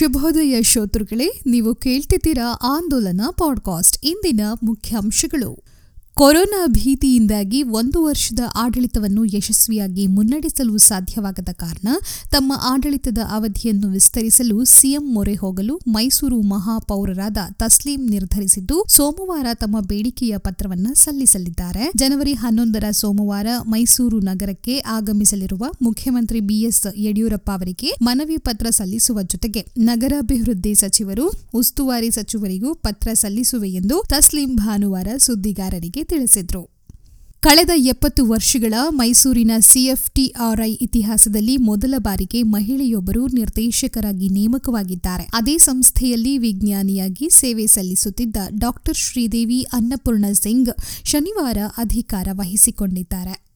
ಶುಭೋದಯ ಶ್ರೋತೃಗಳೇ ನೀವು ಕೇಳ್ತಿದ್ದೀರಾ ಆಂದೋಲನ ಪಾಡ್ಕಾಸ್ಟ್. ಇಂದಿನ ಮುಖ್ಯಾಂಶಗಳು. ಕೊರೋನಾ ಭೀತಿಯಿಂದಾಗಿ ಒಂದು ವರ್ಷದ ಆಡಳಿತವನ್ನು ಯಶಸ್ವಿಯಾಗಿ ಮುನ್ನಡೆಸಲು ಸಾಧ್ಯವಾಗದ ಕಾರಣ ತಮ್ಮ ಆಡಳಿತದ ಅವಧಿಯನ್ನು ವಿಸ್ತರಿಸಲು ಸಿಎಂ ಮೊರೆ ಹೋಗಲು ಮೈಸೂರು ಮಹಾಪೌರರಾದ ತಸ್ಲೀಂ ನಿರ್ಧರಿಸಿದ್ದು, ಸೋಮವಾರ ತಮ್ಮ ಬೇಡಿಕೆಯ ಪತ್ರವನ್ನು ಸಲ್ಲಿಸಲಿದ್ದಾರೆ. ಜನವರಿ ಹನ್ನೊಂದರ ಸೋಮವಾರ ಮೈಸೂರು ನಗರಕ್ಕೆ ಆಗಮಿಸಲಿರುವ ಮುಖ್ಯಮಂತ್ರಿ ಬಿಎಸ್ ಯಡಿಯೂರಪ್ಪ ಅವರಿಗೆ ಮನವಿ ಪತ್ರ ಸಲ್ಲಿಸುವ ಜೊತೆಗೆ ನಗರಾಭಿವೃದ್ಧಿ ಸಚಿವರು ಉಸ್ತುವಾರಿ ಸಚಿವರಿಗೂ ಪತ್ರ ಸಲ್ಲಿಸುವೆ ಎಂದು ತಸ್ಲೀಂ ಭಾನುವಾರ ಸುದ್ದಿಗಾರರಿಗೆ ತಿಳಿಸಿದ್ರು. ಕಳೆದ ಎಪ್ಪತ್ತು ವರ್ಷಗಳ ಮೈಸೂರಿನ ಸಿಎಫ್ಟಿಆರ್ಐ ಇತಿಹಾಸದಲ್ಲಿ ಮೊದಲ ಬಾರಿಗೆ ಮಹಿಳೆಯೊಬ್ಬರು ನಿರ್ದೇಶಕರಾಗಿ ನೇಮಕವಾಗಿದ್ದಾರೆ. ಅದೇ ಸಂಸ್ಥೆಯಲ್ಲಿ ವಿಜ್ಞಾನಿಯಾಗಿ ಸೇವೆ ಸಲ್ಲಿಸುತ್ತಿದ್ದ ಡಾಕ್ಟರ್ ಶ್ರೀದೇವಿ ಅನ್ನಪೂರ್ಣ ಸಿಂಗ್ ಶನಿವಾರ ಅಧಿಕಾರ ವಹಿಸಿಕೊಂಡಿದ್ದಾರೆ.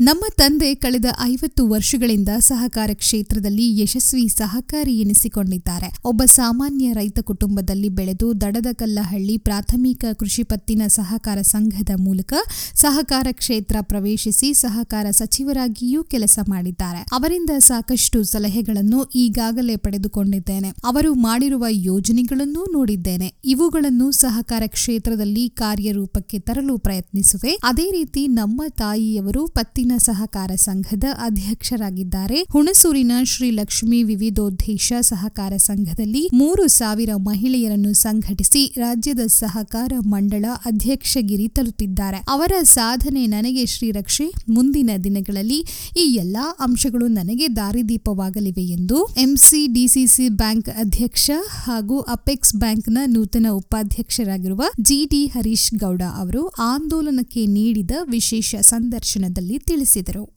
ನಮ್ಮ ತಂದೆ ಕಳೆದ ಐವತ್ತು ವರ್ಷಗಳಿಂದ ಸಹಕಾರ ಕ್ಷೇತ್ರದಲ್ಲಿ ಯಶಸ್ವಿ ಸಹಕಾರಿ ಎನಿಸಿಕೊಂಡಿದ್ದಾರೆ. ಒಬ್ಬ ಸಾಮಾನ್ಯ ರೈತ ಕುಟುಂಬದಲ್ಲಿ ಬೆಳೆದು ದಡದಕಲ್ಲಹಳ್ಳಿ ಪ್ರಾಥಮಿಕ ಕೃಷಿ ಪತ್ತಿನ ಸಹಕಾರ ಸಂಘದ ಮೂಲಕ ಸಹಕಾರ ಕ್ಷೇತ್ರ ಪ್ರವೇಶಿಸಿ ಸಹಕಾರ ಸಚಿವರಾಗಿಯೂ ಕೆಲಸ ಮಾಡಿದ್ದಾರೆ. ಅವರಿಂದ ಸಾಕಷ್ಟು ಸಲಹೆಗಳನ್ನು ಈಗಾಗಲೇ ಪಡೆದುಕೊಂಡಿದ್ದೇನೆ. ಅವರು ಮಾಡಿರುವ ಯೋಜನೆಗಳನ್ನೂ ನೋಡಿದ್ದೇನೆ. ಇವುಗಳನ್ನು ಸಹಕಾರ ಕ್ಷೇತ್ರದಲ್ಲಿ ಕಾರ್ಯರೂಪಕ್ಕೆ ತರಲು ಪ್ರಯತ್ನಿಸುವೆ. ಅದೇ ರೀತಿ ನಮ್ಮ ತಾಯಿಯವರು ಪತ್ತಿನ ಸಹಕಾರ ಸಂಘದ ಅಧ್ಯಕ್ಷರಾಗಿದ್ದಾರೆ. ಹುಣಸೂರಿನ ಶ್ರೀ ಲಕ್ಷ್ಮೀ ವಿವಿಧೋದ್ದೇಶ ಸಹಕಾರ ಸಂಘದಲ್ಲಿ ಮೂರು ಸಾವಿರ ಮಹಿಳೆಯರನ್ನು ಸಂಘಟಿಸಿ ರಾಜ್ಯದ ಸಹಕಾರ ಮಂಡಳ ಅಧ್ಯಕ್ಷಗಿರಿ ತಲುಪಿದ್ದಾರೆ. ಅವರ ಸಾಧನೆ ನನಗೆ ಶ್ರೀರಕ್ಷೆ. ಮುಂದಿನ ದಿನಗಳಲ್ಲಿ ಈ ಎಲ್ಲಾ ಅಂಶಗಳು ನನಗೆ ದಾರಿದೀಪವಾಗಲಿವೆ ಎಂದು ಎಂಸಿಡಿಸಿಸಿ ಬ್ಯಾಂಕ್ ಅಧ್ಯಕ್ಷ ಹಾಗೂ ಅಪೆಕ್ಸ್ ಬ್ಯಾಂಕ್ನ ನೂತನ ಉಪಾಧ್ಯಕ್ಷರಾಗಿರುವ ಜಿಡಿ ಹರೀಶ್ ಗೌಡ ಅವರು ಆಂದೋಲನಕ್ಕೆ ನೀಡಿದ ವಿಶೇಷ ಸಂದರ್ಶನದಲ್ಲಿ ತಿಳಿಸಿದರು.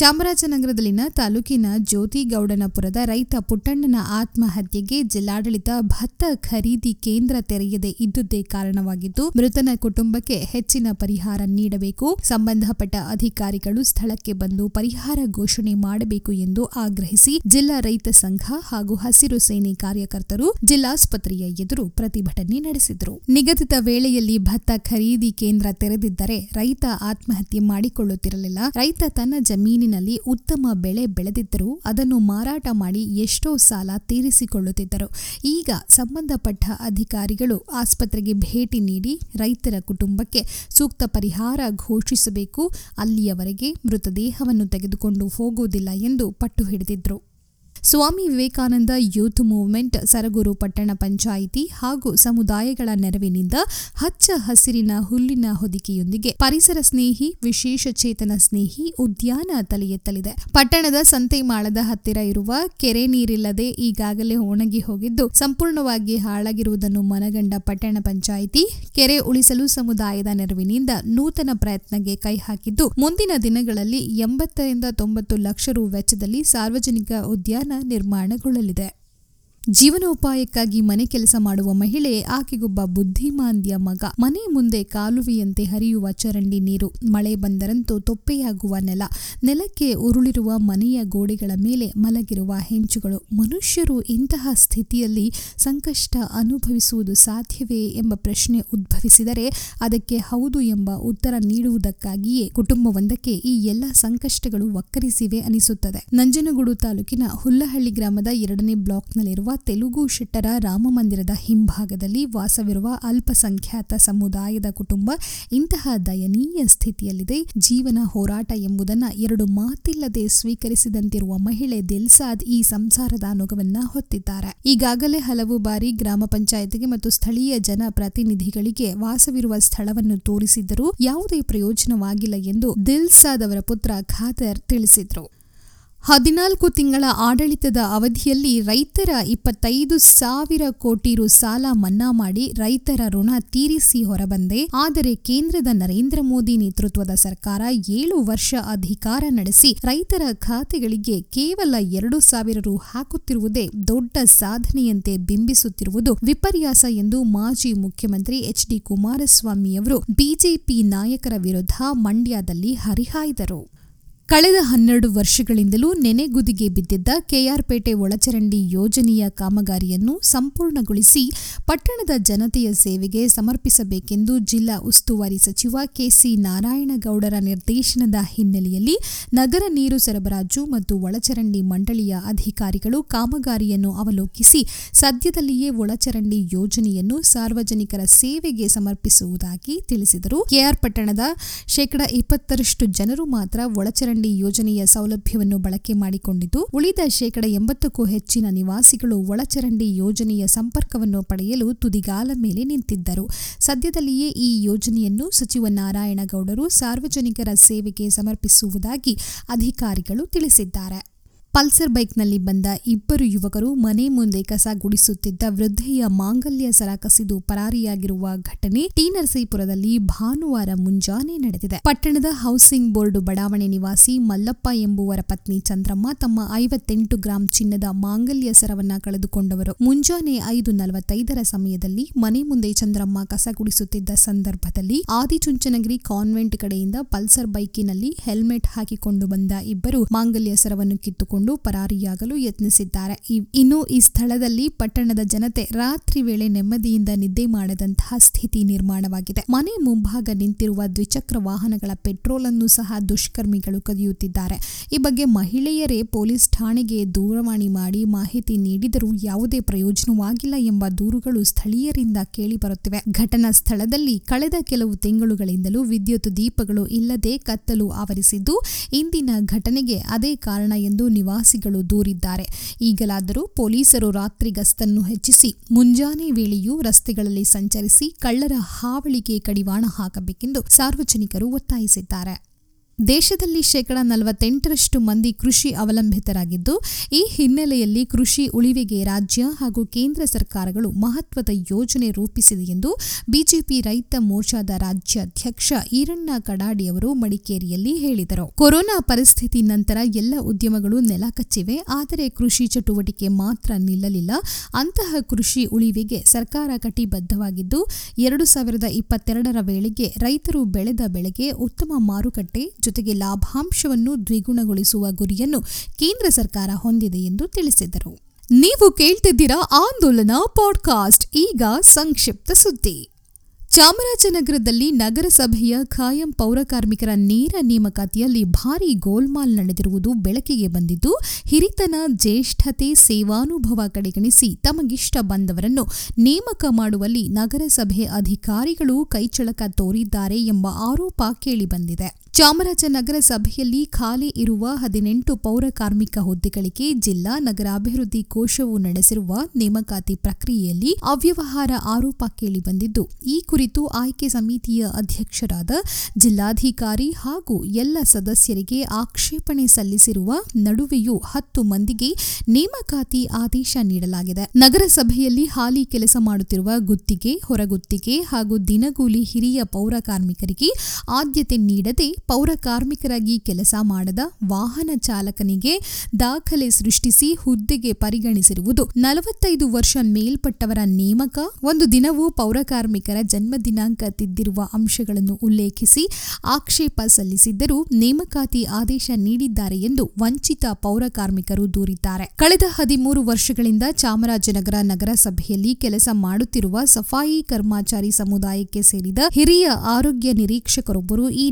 ಚಾಮರಾಜನಗರದಲ್ಲಿನ ತಾಲೂಕಿನ ಜ್ಯೋತಿಗೌಡನಪುರದ ರೈತ ಪುಟ್ಟಣ್ಣನ ಆತ್ಮಹತ್ಯೆಗೆ ಜಿಲ್ಲಾಡಳಿತ ಭತ್ತ ಖರೀದಿ ಕೇಂದ್ರ ತೆರೆಯದೇ ಇದ್ದುದೇ ಕಾರಣವಾಗಿದ್ದು, ಮೃತನ ಕುಟುಂಬಕ್ಕೆ ಹೆಚ್ಚಿನ ಪರಿಹಾರ ನೀಡಬೇಕು, ಸಂಬಂಧಪಟ್ಟ ಅಧಿಕಾರಿಗಳು ಸ್ಥಳಕ್ಕೆ ಬಂದು ಪರಿಹಾರ ಘೋಷಣೆ ಮಾಡಬೇಕು ಎಂದು ಆಗ್ರಹಿಸಿ ಜಿಲ್ಲಾ ರೈತ ಸಂಘ ಹಾಗೂ ಹಸಿರು ಸೇನೆ ಕಾರ್ಯಕರ್ತರು ಜಿಲ್ಲಾಸ್ಪತ್ರೆಯ ಎದುರು ಪ್ರತಿಭಟನೆ ನಡೆಸಿದರು. ನಿಗದಿತ ವೇಳೆಯಲ್ಲಿ ಭತ್ತ ಖರೀದಿ ಕೇಂದ್ರ ತೆರೆದಿದ್ದರೆ ರೈತ ಆತ್ಮಹತ್ಯೆ ಮಾಡಿಕೊಳ್ಳುತ್ತಿರಲಿಲ್ಲ. ರೈತ ತನ್ನ ಜಮೀನಿನ ನಲ್ಲಿ ಉತ್ತಮ ಬೆಳೆ ಬೆಳೆದಿದ್ದರೂ ಅದನ್ನು ಮಾರಾಟ ಮಾಡಿ ಎಷ್ಟೋ ಸಾಲ ತೀರಿಸಿಕೊಳ್ಳುತ್ತಿದ್ದರು. ಈಗ ಸಂಬಂಧಪಟ್ಟ ಅಧಿಕಾರಿಗಳು ಆಸ್ಪತ್ರೆಗೆ ಭೇಟಿ ನೀಡಿ ರೈತರ ಕುಟುಂಬಕ್ಕೆ ಸೂಕ್ತ ಪರಿಹಾರ ಘೋಷಿಸಬೇಕು. ಅಲ್ಲಿಯವರೆಗೆ ಮೃತದೇಹವನ್ನು ತೆಗೆದುಕೊಂಡು ಹೋಗುವುದಿಲ್ಲ ಎಂದು ಪಟ್ಟು ಹಿಡಿದಿದ್ರು. ಸ್ವಾಮಿ ವಿವೇಕಾನಂದ ಯೂತ್ ಮೂವ್ಮೆಂಟ್, ಸರಗೂರು ಪಟ್ಟಣ ಪಂಚಾಯಿತಿ ಹಾಗೂ ಸಮುದಾಯಗಳ ನೆರವಿನಿಂದ ಹಚ್ಚ ಹಸಿರಿನ ಹುಲ್ಲಿನ ಹೊದಿಕೆಯೊಂದಿಗೆ ಪರಿಸರ ಸ್ನೇಹಿ, ವಿಶೇಷ ಚೇತನ ಸ್ನೇಹಿ ಉದ್ಯಾನ ತಲೆ ಎತ್ತಲಿದೆ ಪಟ್ಟಣದ ಸಂತೆಮಾಳದ ಹತ್ತಿರ ಇರುವ ಕೆರೆ ನೀರಿಲ್ಲದೆ ಈಗಾಗಲೇ ಒಣಗಿ ಹೋಗಿದ್ದು, ಸಂಪೂರ್ಣವಾಗಿ ಹಾಳಾಗಿರುವುದನ್ನು ಮನಗಂಡ ಪಟ್ಟಣ ಪಂಚಾಯಿತಿ ಕೆರೆ ಉಳಿಸಲು ಸಮುದಾಯದ ನೆರವಿನಿಂದ ನೂತನ ಪ್ರಯತ್ನಕ್ಕೆ ಕೈ ಹಾಕಿದ್ದು, ಮುಂದಿನ ದಿನಗಳಲ್ಲಿ ಎಂಬತ್ತರಿಂದ ತೊಂಬತ್ತು ಲಕ್ಷ ರು ವೆಚ್ಚದಲ್ಲಿ ಸಾರ್ವಜನಿಕ ಉದ್ಯಾನ ನಿರ್ಮಾಣಗೊಳ್ಳಲಿದೆ. ಜೀವನೋಪಾಯಕ್ಕಾಗಿ ಮನೆ ಕೆಲಸ ಮಾಡುವ ಮಹಿಳೆ, ಆಕೆಗೊಬ್ಬ ಬುದ್ಧಿಮಾಂದ್ಯ ಮಗ. ಮನೆ ಮುಂದೆ ಕಾಲುವೆಯಂತೆ ಹರಿಯುವ ಚರಂಡಿ ನೀರು. ಮಳೆ ಬಂದರಂತೂ ತೊಪ್ಪೆಯಾಗುವ ನೆಲ. ನೆಲಕ್ಕೆ ಉರುಳಿರುವ ಮನೆಯ ಗೋಡೆಗಳ ಮೇಲೆ ಮಲಗಿರುವ ಹೆಂಚುಗಳು. ಮನುಷ್ಯರು ಇಂತಹ ಸ್ಥಿತಿಯಲ್ಲಿ ಸಂಕಷ್ಟ ಅನುಭವಿಸುವುದು ಸಾಧ್ಯವೇ ಎಂಬ ಪ್ರಶ್ನೆ ಉದ್ಭವಿಸಿದರೆ ಅದಕ್ಕೆ ಹೌದು ಎಂಬ ಉತ್ತರ ನೀಡುವುದಕ್ಕಾಗಿಯೇ ಕುಟುಂಬವೊಂದಕ್ಕೆ ಈ ಎಲ್ಲ ಸಂಕಷ್ಟಗಳು ವಕ್ಕರಿಸಿವೆ ಅನಿಸುತ್ತದೆ. ನಂಜನಗೂಡು ತಾಲೂಕಿನ ಹುಲ್ಲಹಳ್ಳಿ ಗ್ರಾಮದ ಎರಡನೇ ಬ್ಲಾಕ್ನಲ್ಲಿರುವ ತೆಲುಗು ಶಿಟ್ಟರ ರಾಮಮಂದಿರದ ಹಿಂಭಾಗದಲ್ಲಿ ವಾಸವಿರುವ ಅಲ್ಪಸಂಖ್ಯಾತ ಸಮುದಾಯದ ಕುಟುಂಬ ಇಂತಹ ದಯನೀಯ ಸ್ಥಿತಿಯಲ್ಲಿದೆ. ಜೀವನ ಹೋರಾಟ ಎಂಬುದನ್ನು ಎರಡು ಮಾತಿಲ್ಲದೆ ಸ್ವೀಕರಿಸಿದಂತಿರುವ ಮಹಿಳೆ ದಿಲ್ಸಾದ್ ಈ ಸಂಸಾರದ ಅನುಗವನ್ನ ಹೊತ್ತಿದ್ದಾರೆ. ಈಗಾಗಲೇ ಹಲವು ಬಾರಿ ಗ್ರಾಮ ಪಂಚಾಯತ್ಗೆ ಮತ್ತು ಸ್ಥಳೀಯ ಜನಪ್ರತಿನಿಧಿಗಳಿಗೆ ವಾಸವಿರುವ ಸ್ಥಳವನ್ನು ತೋರಿಸಿದ್ದರೂ ಯಾವುದೇ ಪ್ರಯೋಜನವಾಗಿಲ್ಲ ಎಂದು ದಿಲ್ಸಾದ್ ಅವರ ಪುತ್ರ ಖಾದರ್ ತಿಳಿಸಿದ್ರು. ಹದಿನಾಲ್ಕು ತಿಂಗಳ ಆಡಳಿತದ ಅವಧಿಯಲ್ಲಿ ರೈತರ ಇಪ್ಪತ್ತೈದು ಸಾವಿರ ಕೋಟಿ ರು ಸಾಲ ಮನ್ನಾ ಮಾಡಿ ರೈತರ ಋಣ ತೀರಿಸಿ ಹೊರಬಂದೆ. ಆದರೆ ಕೇಂದ್ರದ ನರೇಂದ್ರ ಮೋದಿ ನೇತೃತ್ವದ ಸರ್ಕಾರ ಏಳು ವರ್ಷ ಅಧಿಕಾರ ನಡೆಸಿ ರೈತರ ಖಾತೆಗಳಿಗೆ ಕೇವಲ ಎರಡು ಸಾವಿರ ರು ಹಾಕುತ್ತಿರುವುದೇ ದೊಡ್ಡ ಸಾಧನೆಯಂತೆ ಬಿಂಬಿಸುತ್ತಿರುವುದು ವಿಪರ್ಯಾಸ ಎಂದು ಮಾಜಿ ಮುಖ್ಯಮಂತ್ರಿ ಎಚ್ ಡಿ ಕುಮಾರಸ್ವಾಮಿಯವರು ಬಿಜೆಪಿ ನಾಯಕರ ವಿರುದ್ಧ ಮಂಡ್ಯದಲ್ಲಿ ಹರಿಹಾಯ್ದರು. ಕಳೆದ ಹನ್ನೆರಡು ವರ್ಷಗಳಿಂದಲೂ ನೆನೆಗುದಿಗೆ ಬಿದ್ದಿದ್ದ ಕೆಆರ್ಪೇಟೆ ಒಳಚರಂಡಿ ಯೋಜನೆಯ ಕಾಮಗಾರಿಯನ್ನು ಸಂಪೂರ್ಣಗೊಳಿಸಿ ಪಟ್ಟಣದ ಜನತೆಯ ಸೇವೆಗೆ ಸಮರ್ಪಿಸಬೇಕೆಂದು ಜಿಲ್ಲಾ ಉಸ್ತುವಾರಿ ಸಚಿವ ಕೆಸಿ ನಾರಾಯಣಗೌಡರ ನಿರ್ದೇಶನದ ಹಿನ್ನೆಲೆಯಲ್ಲಿ ನಗರ ನೀರು ಸರಬರಾಜು ಮತ್ತು ಒಳಚರಂಡಿ ಮಂಡಳಿಯ ಅಧಿಕಾರಿಗಳು ಕಾಮಗಾರಿಯನ್ನು ಅವಲೋಕಿಸಿ ಸದ್ಯದಲ್ಲಿಯೇ ಒಳಚರಂಡಿ ಯೋಜನೆಯನ್ನು ಸಾರ್ವಜನಿಕರ ಸೇವೆಗೆ ಸಮರ್ಪಿಸುವುದಾಗಿ ತಿಳಿಸಿದರು. ಕೆಆರ್ ಪಟ್ಟಣದ ಶೇಕಡಾ ಇಪ್ಪತ್ತರಷ್ಟು ಜನರು ಮಾತ್ರ ಒಳಚರಂಡಿ ಯೋಜನೆಯ ಸೌಲಭ್ಯವನ್ನು ಬಳಕೆ ಮಾಡಿಕೊಂಡಿದ್ದು, ಉಳಿದ ಶೇಕಡ ಎಂಬತ್ತಕ್ಕೂ ಹೆಚ್ಚಿನ ನಿವಾಸಿಗಳು ಒಳಚರಂಡಿ ಯೋಜನೆಯ ಸಂಪರ್ಕವನ್ನು ಪಡೆಯಲು ತುದಿಗಾಲ ಮೇಲೆ ನಿಂತಿದ್ದರು. ಸದ್ಯದಲ್ಲಿಯೇ ಈ ಯೋಜನೆಯನ್ನು ಸಚಿವ ನಾರಾಯಣಗೌಡರು ಸಾರ್ವಜನಿಕರ ಸೇವೆಗೆ ಸಮರ್ಪಿಸುವುದಾಗಿ ಅಧಿಕಾರಿಗಳು ತಿಳಿಸಿದ್ದಾರೆ. ಪಲ್ಸರ್ ಬೈಕ್ನಲ್ಲಿ ಬಂದ ಇಬ್ಬರು ಯುವಕರು ಮನೆ ಮುಂದೆ ಕಸ ಗುಡಿಸುತ್ತಿದ್ದ ವೃದ್ಧೆಯ ಮಾಂಗಲ್ಯ ಸರ ಕಸಿದು ಪರಾರಿಯಾಗಿರುವ ಘಟನೆ ಟಿ ನರಸೀಪುರದಲ್ಲಿ ಭಾನುವಾರ ಮುಂಜಾನೆ ನಡೆದಿದೆ. ಪಟ್ಟಣದ ಹೌಸಿಂಗ್ ಬೋರ್ಡ್ ಬಡಾವಣೆ ನಿವಾಸಿ ಮಲ್ಲಪ್ಪ ಎಂಬುವರ ಪತ್ನಿ ಚಂದ್ರಮ್ಮ ತಮ್ಮ ಐವತ್ತೆಂಟು ಗ್ರಾಂ ಚಿನ್ನದ ಮಾಂಗಲ್ಯ ಸರವನ್ನ ಕಳೆದುಕೊಂಡವರು. ಮುಂಜಾನೆ ಐದು ನಲವತ್ತೈದರ ಸಮಯದಲ್ಲಿ ಮನೆ ಮುಂದೆ ಚಂದ್ರಮ್ಮ ಕಸ ಗುಡಿಸುತ್ತಿದ್ದ ಸಂದರ್ಭದಲ್ಲಿ ಆದಿಚುಂಚನಗಿರಿ ಕಾನ್ವೆಂಟ್ ಕಡೆಯಿಂದ ಪಲ್ಸರ್ ಬೈಕಿನಲ್ಲಿ ಹೆಲ್ಮೆಟ್ ಹಾಕಿಕೊಂಡು ಬಂದ ಇಬ್ಬರು ಮಾಂಗಲ್ಯ ಸರವನ್ನು ಕಿತ್ತುಕೊಂಡು ಪರಾರಿಯಾಗಲು ಯತ್ನಿಸಿದ್ದಾರೆ. ಇನ್ನು ಈ ಸ್ಥಳದಲ್ಲಿ ಪಟ್ಟಣದ ಜನತೆ ರಾತ್ರಿ ವೇಳೆ ನೆಮ್ಮದಿಯಿಂದ ನಿದ್ದೆ ಮಾಡದಂತಹ ಸ್ಥಿತಿ ನಿರ್ಮಾಣವಾಗಿದೆ. ಮನೆ ಮುಂಭಾಗ ನಿಂತಿರುವ ದ್ವಿಚಕ್ರ ವಾಹನಗಳ ಪೆಟ್ರೋಲ್ ಅನ್ನು ಸಹ ದುಷ್ಕರ್ಮಿಗಳು ಕದಿಯುತ್ತಿದ್ದಾರೆ. ಈ ಬಗ್ಗೆ ಮಹಿಳೆಯರೇ ಪೊಲೀಸ್ ಠಾಣೆಗೆ ದೂರವಾಣಿ ಮಾಡಿ ಮಾಹಿತಿ ನೀಡಿದರೂ ಯಾವುದೇ ಪ್ರಯೋಜನವಾಗಿಲ್ಲ ಎಂಬ ದೂರುಗಳು ಸ್ಥಳೀಯರಿಂದ ಕೇಳಿಬರುತ್ತಿವೆ. ಘಟನಾ ಸ್ಥಳದಲ್ಲಿ ಕಳೆದ ಕೆಲವು ತಿಂಗಳುಗಳಿಂದಲೂ ವಿದ್ಯುತ್ ದೀಪಗಳು ಇಲ್ಲದೆ ಕತ್ತಲು ಆವರಿಸಿದ್ದು, ಇಂದಿನ ಘಟನೆಗೆ ಅದೇ ಕಾರಣ ಎಂದು ನಿವಾಸಿಗಳು ದೂರಿದ್ದಾರೆ. ಈಗಲಾದರೂ ಪೊಲೀಸರು ರಾತ್ರಿ ಗಸ್ತನ್ನು ಹೆಚ್ಚಿಸಿ, ಮುಂಜಾನೆ ವೇಳೆಯೂ ರಸ್ತೆಗಳಲ್ಲಿ ಸಂಚರಿಸಿ ಕಳ್ಳರ ಹಾವಳಿಗೆ ಕಡಿವಾಣ ಹಾಕಬೇಕೆಂದು ಸಾರ್ವಜನಿಕರು ಒತ್ತಾಯಿಸಿದ್ದಾರೆ. ದೇಶದಲ್ಲಿ ಶೇಕಡ ನಲವತ್ತೆಂಟರಷ್ಟು ಮಂದಿ ಕೃಷಿ ಅವಲಂಬಿತರಾಗಿದ್ದು ಈ ಹಿನ್ನೆಲೆಯಲ್ಲಿ ಕೃಷಿ ಉಳಿವಿಗೆ ರಾಜ್ಯ ಹಾಗೂ ಕೇಂದ್ರ ಸರ್ಕಾರಗಳು ಮಹತ್ವದ ಯೋಜನೆ ರೂಪಿಸಿದೆ ಎಂದು ಬಿಜೆಪಿ ರೈತ ಮೋರ್ಚಾದ ರಾಜ್ಯಾಧ್ಯಕ್ಷ ಈರಣ್ಣ ಕಡಾಡಿಯವರು ಮಡಿಕೇರಿಯಲ್ಲಿ ಹೇಳಿದರು. ಕೊರೋನಾ ಪರಿಸ್ಥಿತಿ ನಂತರ ಎಲ್ಲ ಉದ್ಯಮಗಳು ನೆಲಕಚ್ಚಿವೆ ಆದರೆ ಕೃಷಿ ಚಟುವಟಿಕೆ ಮಾತ್ರ ನಿಲ್ಲಲಿಲ್ಲ. ಅಂತಹ ಕೃಷಿ ಉಳಿವಿಗೆ ಸರ್ಕಾರ ಕಟಿಬದ್ಧವಾಗಿದ್ದು, ಎರಡು ಸಾವಿರದ ಇಪ್ಪತ್ತೆರಡರ ವೇಳೆಗೆ ರೈತರು ಬೆಳೆದ ಬೆಳೆಗೆ ಉತ್ತಮ ಮಾರುಕಟ್ಟೆ ಜೊತೆಗೆ ಲಾಭಾಂಶವನ್ನು ದ್ವಿಗುಣಗೊಳಿಸುವ ಗುರಿಯನ್ನು ಕೇಂದ್ರ ಸರ್ಕಾರ ಹೊಂದಿದೆ ಎಂದು ತಿಳಿಸಿದರು. ನೀವು ಕೇಳ್ತಿದ್ದೀರಾ ಆಂದೋಲನ ಪಾಡ್ಕಾಸ್ಟ್, ಈಗ ಸಂಕ್ಷಿಪ್ತ ಸುದ್ದಿ. ಚಾಮರಾಜನಗರದಲ್ಲಿ ನಗರಸಭೆಯ ಖಾಯಂ ಪೌರಕಾರ್ಮಿಕರ ನೇರ ನೇಮಕಾತಿಯಲ್ಲಿ ಭಾರೀ ಗೋಲ್ಮಾಲ್ ನಡೆದಿರುವುದು ಬೆಳಕಿಗೆ ಬಂದಿದ್ದು, ಹಿರಿತನ ಜ್ಯೇಷ್ಠತೆ, ಸೇವಾನುಭವ ಕಡೆಗಣಿಸಿ ತಮಗಿಷ್ಟ ಬಂದವರನ್ನು ನೇಮಕ ಮಾಡುವಲ್ಲಿ ನಗರಸಭೆ ಅಧಿಕಾರಿಗಳು ಕೈಚಳಕ ತೋರಿದ್ದಾರೆ ಎಂಬ ಆರೋಪ ಕೇಳಿಬಂದಿದೆ. ಚಾಮರಾಜನಗರ ಸಭೆಯಲ್ಲಿ ಖಾಲಿ ಇರುವ ಹದಿನೆಂಟು ಪೌರ ಕಾರ್ಮಿಕ ಹುದ್ದೆಗಳಿಗೆ ಜಿಲ್ಲಾ ನಗರಾಭಿವೃದ್ಧಿ ಕೋಶವು ನಡೆಸಿರುವ ನೇಮಕಾತಿ ಪ್ರಕ್ರಿಯೆಯಲ್ಲಿ ಅವ್ಯವಹಾರ ಆರೋಪ ಕೇಳಿಬಂದಿದ್ದು, ಈ ಕುರಿತು ಆಯ್ಕೆ ಸಮಿತಿಯ ಅಧ್ಯಕ್ಷರಾದ ಜಿಲ್ಲಾಧಿಕಾರಿ ಹಾಗೂ ಎಲ್ಲ ಸದಸ್ಯರಿಗೆ ಆಕ್ಷೇಪಣೆ ಸಲ್ಲಿಸಿರುವ ನಡುವೆಯೂ ಹತ್ತು ಮಂದಿಗೆ ನೇಮಕಾತಿ ಆದೇಶ ನೀಡಲಾಗಿದೆ. ನಗರಸಭೆಯಲ್ಲಿ ಹಾಲಿ ಕೆಲಸ ಮಾಡುತ್ತಿರುವ ಗುತ್ತಿಗೆ, ಹೊರಗುತ್ತಿಗೆ ಹಾಗೂ ದಿನಗೂಲಿ ಹಿರಿಯ ಪೌರ ಕಾರ್ಮಿಕರಿಗೆ ಆದ್ಯತೆ ನೀಡದೆ ಪೌರ ಕಾರ್ಮಿಕರಾಗಿ ಕೆಲಸ ಮಾಡದ ವಾಹನ ಚಾಲಕನಿಗೆ ದಾಖಲೆ ಸೃಷ್ಟಿಸಿ ಹುದ್ದೆಗೆ ಪರಿಗಣಿಸಿರುವುದು. ನಲವತ್ತೈದು ವರ್ಷ ಮೇಲ್ಪಟ್ಟವರ ನೇಮಕ, ಒಂದು ದಿನವೂ ಪೌರ ಕಾರ್ಮಿಕರ ಜನ್ಮ ದಿನಾಂಕ ತಿದ್ದಿರುವ ಅಂಶಗಳನ್ನು ಉಲ್ಲೇಖಿಸಿ ಆಕ್ಷೇಪ ಸಲ್ಲಿಸಿದ್ದರೂ ನೇಮಕಾತಿ ಆದೇಶ ನೀಡಿದ್ದಾರೆ ಎಂದು ವಂಚಿತ ಪೌರ ಕಾರ್ಮಿಕರು ದೂರಿದ್ದಾರೆ. ಕಳೆದ ಹದಿಮೂರು ವರ್ಷಗಳಿಂದ ಚಾಮರಾಜನಗರ ನಗರಸಭೆಯಲ್ಲಿ ಕೆಲಸ ಮಾಡುತ್ತಿರುವ ಸಫಾಯಿ ಕರ್ಮಚಾರಿ ಸಮುದಾಯಕ್ಕೆ ಸೇರಿದ ಹಿರಿಯ ಆರೋಗ್ಯ ನಿರೀಕ್ಷಕರೊಬ್ಬರು ಈ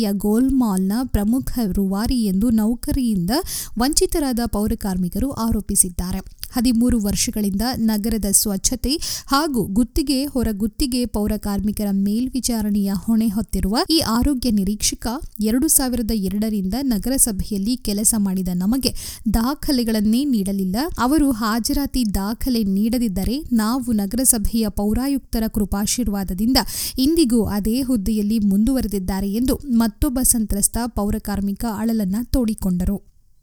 ನೇಮಕಾತಿಯ ಗೋಲ್ಮಾಲ್ನ ಪ್ರಮುಖ ರುವಾರಿ ಎಂದು ನೌಕರಿಯಿಂದ ವಂಚಿತರಾದ ಪೌರಕಾರ್ಮಿಕರು ಆರೋಪಿಸಿದ್ದಾರೆ. ಹದಿಮೂರು ವರ್ಷಗಳಿಂದ ನಗರದ ಸ್ವಚ್ಛತೆ ಹಾಗೂ ಗುತ್ತಿಗೆ ಹೊರಗುತ್ತಿಗೆ ಪೌರ ಕಾರ್ಮಿಕರ ಮೇಲ್ವಿಚಾರಣೆಯ ಹೊಣೆ ಹೊತ್ತಿರುವ ಈ ಆರೋಗ್ಯ ನಿರೀಕ್ಷಕ ಎರಡು ಸಾವಿರದ ಎರಡರಿಂದ ನಗರಸಭೆಯಲ್ಲಿ ಕೆಲಸ ಮಾಡಿದ ನಮಗೆ ದಾಖಲೆಗಳನ್ನೇ ನೀಡಲಿಲ್ಲ. ಅವರು ಹಾಜರಾತಿ ದಾಖಲೆ ನೀಡದಿದ್ದರೆ ನಾವು ನಗರಸಭೆಯ ಪೌರಾಯುಕ್ತರ ಕೃಪಾಶೀರ್ವಾದದಿಂದ ಇಂದಿಗೂ ಅದೇ ಹುದ್ದೆಯಲ್ಲಿ ಮುಂದುವರೆದಿದ್ದಾರೆ ಎಂದು ಮತ್ತೊಬ್ಬ ಸಂತ್ರಸ್ತ ಪೌರ ಕಾರ್ಮಿಕ ಅಳಲನ್ನ ತೋಡಿಕೊಂಡರು.